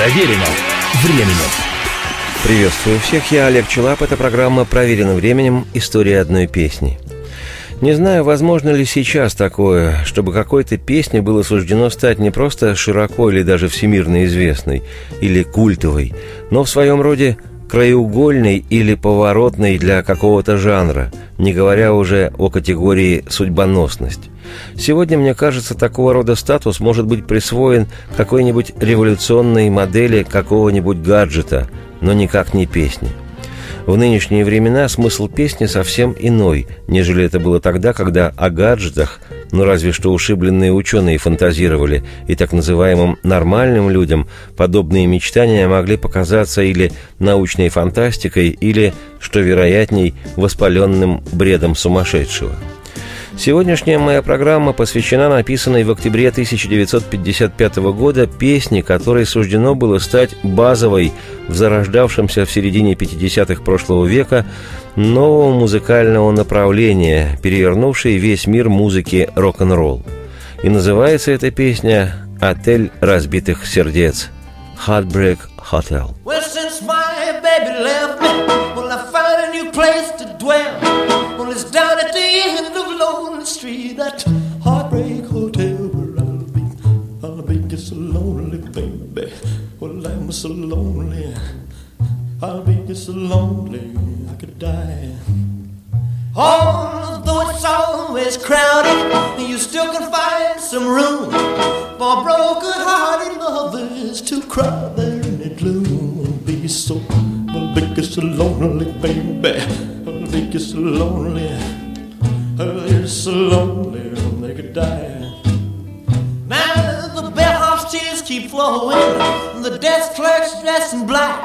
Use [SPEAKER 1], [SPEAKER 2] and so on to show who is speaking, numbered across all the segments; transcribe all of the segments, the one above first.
[SPEAKER 1] Проверено временем.
[SPEAKER 2] Приветствую всех, я Олег Челап. Это программа «Проверено временем. История одной песни». Не знаю, возможно ли сейчас такое, чтобы какой-то песне было суждено стать не просто широко или даже всемирно известной, или культовой, но в своем роде краеугольной или поворотной для какого-то жанра, не говоря уже о категории «судьбоносность». Сегодня, мне кажется, такого рода статус может быть присвоен какой-нибудь революционной модели какого-нибудь гаджета, но никак не песни. В нынешние времена смысл песни совсем иной, нежели это было тогда, когда о гаджетах, ну разве что ушибленные ученые фантазировали, и так называемым нормальным людям подобные мечтания могли показаться или научной фантастикой, или, что вероятней, воспаленным бредом сумасшедшего – Сегодняшняя моя программа посвящена написанной в октябре 1955 года песне, которой суждено было стать базовой в зарождавшемся в середине 50-х прошлого века нового музыкального направления, перевернувшей весь мир музыки рок-н-ролл. И называется эта песня «Отель разбитых сердец» Heartbreak Hotel. Well, baby left me, well, I found a new place to dwell. Well, it's down at the end of Lonely Street, that heartbreak hotel where I'll be. I'll be just so lonely, baby. Well, I'm so lonely. I'll be just so lonely, I could die. Although it's always crowded, you still can find some room for broken-hearted lovers to cry I'll be so lonely, baby. I'll be so lonely. They're so lonely they could die. Now the bellhop's tears keep flowing, the desk clerk's dressed in black.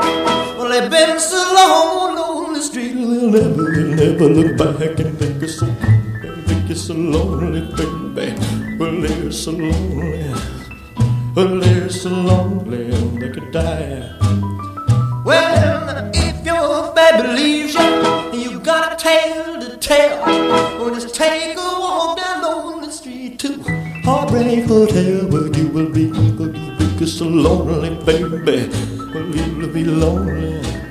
[SPEAKER 2] Well, they've been so long on the street, they'll never, they'll never look back and think it's so, think it's so lonely, baby. Well, they're so lonely, well, they're so lonely they could die. Well, if your baby leaves you, you got a tale to tell. Or just take a walk down lonely street to Heartbreak Hotel, where you will be, where you will be so lonely, baby. Well, lonely. You'll be lonely, you.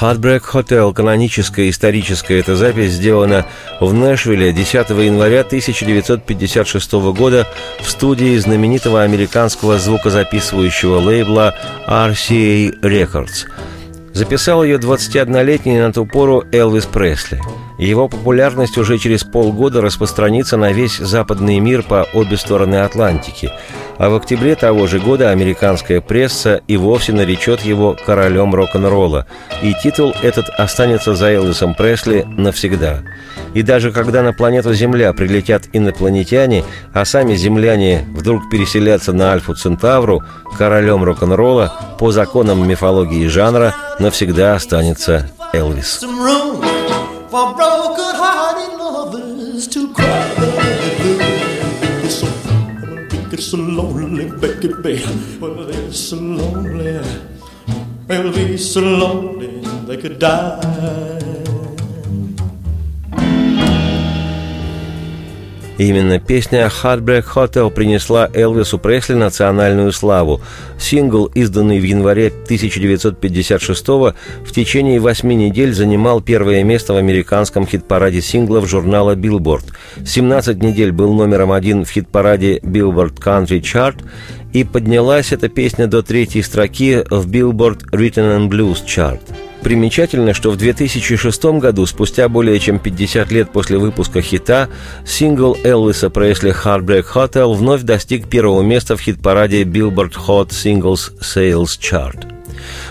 [SPEAKER 2] Heartbreak Hotel, каноническая историческая эта запись, сделана в Нэшвилле 10 января 1956 года в студии знаменитого американского звукозаписывающего лейбла RCA Records. Записал ее 21-летний на ту пору Элвис Пресли – его популярность уже через полгода распространится на весь западный мир по обе стороны Атлантики, а в октябре того же года американская пресса и вовсе наречет его королем рок-н-ролла, и титул этот останется за Элвисом Пресли навсегда. И даже когда на планету Земля прилетят инопланетяне, а сами земляне вдруг переселятся на Альфу Центавру, королем рок-н-ролла по законам мифологии жанра навсегда останется Элвис for broken so lonely, baby. Well, they're so lonely. They'll be so lonely they could die. Именно песня «Heartbreak Hotel» принесла Элвису Пресли национальную славу. Сингл, изданный в январе 1956 в течение восьми недель занимал первое место в американском хит-параде синглов журнала Billboard. 17 недель был номером один в хит-параде Billboard Country Chart, и поднялась эта песня до третьей строки в Billboard Written and Blues Chart – Примечательно, что в 2006 году, спустя более чем 50 лет после выпуска хита, сингл Элвиса Пресли «Heartbreak Hotel» вновь достиг первого места в хит-параде Billboard Hot Singles Sales Chart.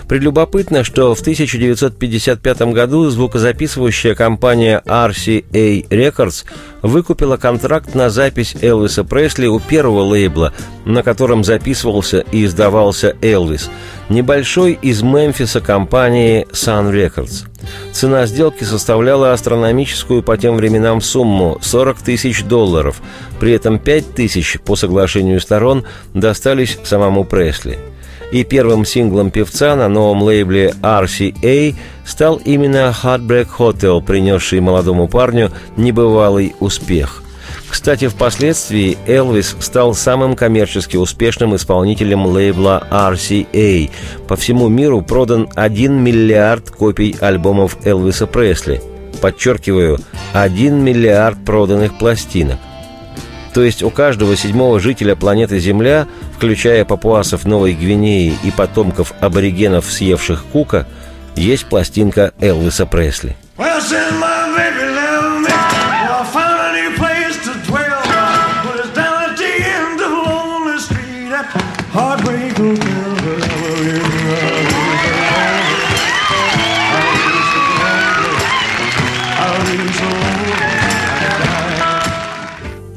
[SPEAKER 2] Прелюбопытно, что в 1955 году звукозаписывающая компания RCA Records выкупила контракт на запись Элвиса Пресли у первого лейбла, на котором записывался и издавался Элвис, небольшой из Мемфиса компании Sun Records. Цена сделки составляла астрономическую по тем временам сумму – 40 тысяч долларов, при этом 5 тысяч по соглашению сторон достались самому Пресли – и первым синглом певца на новом лейбле RCA стал именно Heartbreak Hotel, принесший молодому парню небывалый успех. Кстати, впоследствии Элвис стал самым коммерчески успешным исполнителем лейбла RCA. По всему миру продан 1 миллиард копий альбомов Элвиса Пресли. Подчеркиваю, 1 миллиард проданных пластинок. То есть у каждого седьмого жителя планеты Земля, включая папуасов Новой Гвинеи и потомков аборигенов, съевших кука, есть пластинка Элвиса Пресли. Well,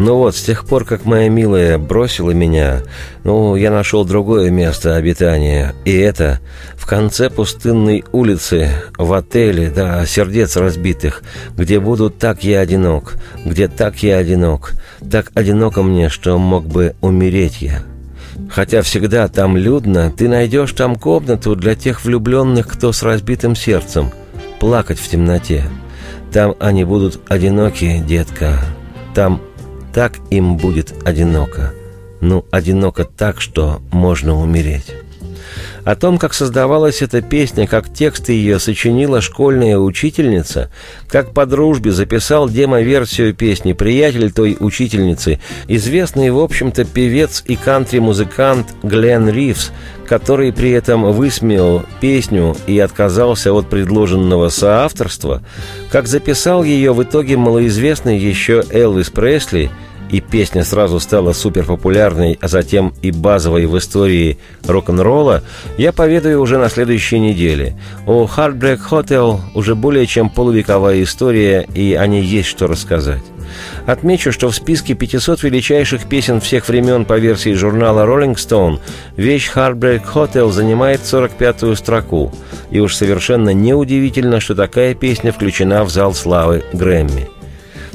[SPEAKER 2] Ну вот, с тех пор, как моя милая бросила меня, ну, я нашел другое место обитания. И это в конце пустынной улицы, в отеле, да, сердец разбитых, где буду так я одинок, где так я одинок, так одиноко мне, что мог бы умереть я. Хотя всегда там людно, ты найдешь там комнату для тех влюбленных, кто с разбитым сердцем, плакать в темноте. Там они будут одиноки, детка. Там так им будет одиноко. Ну, одиноко так, что можно умереть. О том, как создавалась эта песня, как тексты ее сочинила школьная учительница, как по дружбе записал демо-версию песни приятель той учительницы, известный, в общем-то, певец и кантри-музыкант Глен Ривз, который при этом высмеял песню и отказался от предложенного соавторства, как записал ее в итоге малоизвестный еще Элвис Пресли – и песня сразу стала суперпопулярной, а затем и базовой в истории рок-н-ролла, я поведаю уже на следующей неделе. О Heartbreak Hotel уже более чем полувековая история, и о ней есть что рассказать. Отмечу, что в списке 500 величайших песен всех времен по версии журнала Rolling Stone вещь Heartbreak Hotel занимает 45-ю строку. И уж совершенно неудивительно, что такая песня включена в зал славы Грэмми.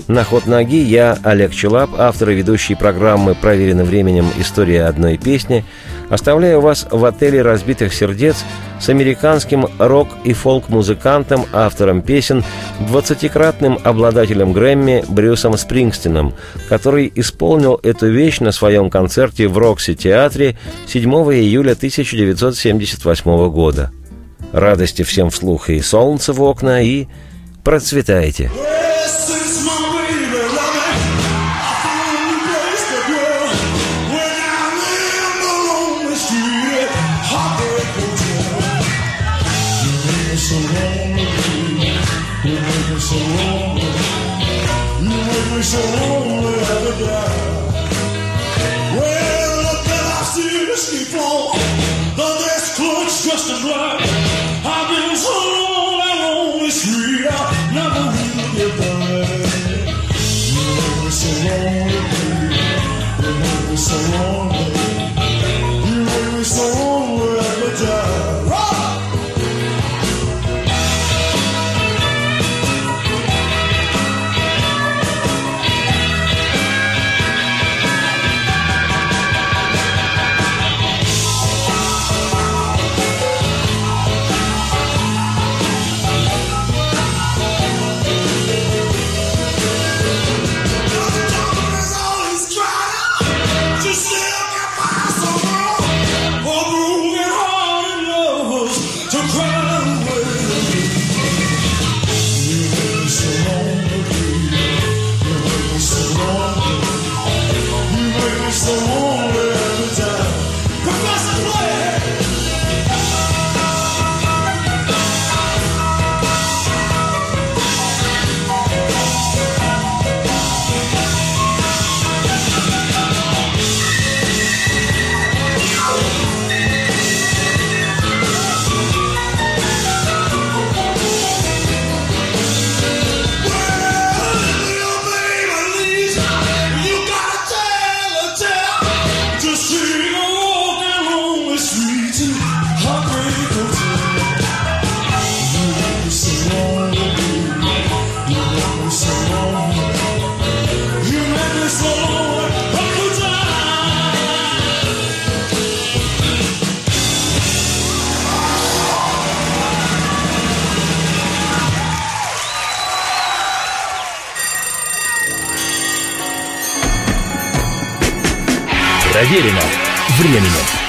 [SPEAKER 2] На ход ноги я, Олег Челап, автор и ведущий программы «Проверено временем. История одной песни», оставляю вас в отеле «Разбитых сердец» с американским рок- и фолк-музыкантом, автором песен, двадцатикратным обладателем Грэмми Брюсом Спрингстином, который исполнил эту вещь на своем концерте в Рокси-театре 7 июля 1978 года. Радости всем вслух и солнце в окна, и процветайте!
[SPEAKER 1] Never so lonely, so lonely ever die. Well, the glasses the desk clerk's just.
[SPEAKER 3] I've
[SPEAKER 1] been so long and lonely, sweet, I
[SPEAKER 3] never
[SPEAKER 1] will get back. Never so lonely, never so lonely.
[SPEAKER 3] Проверено временем.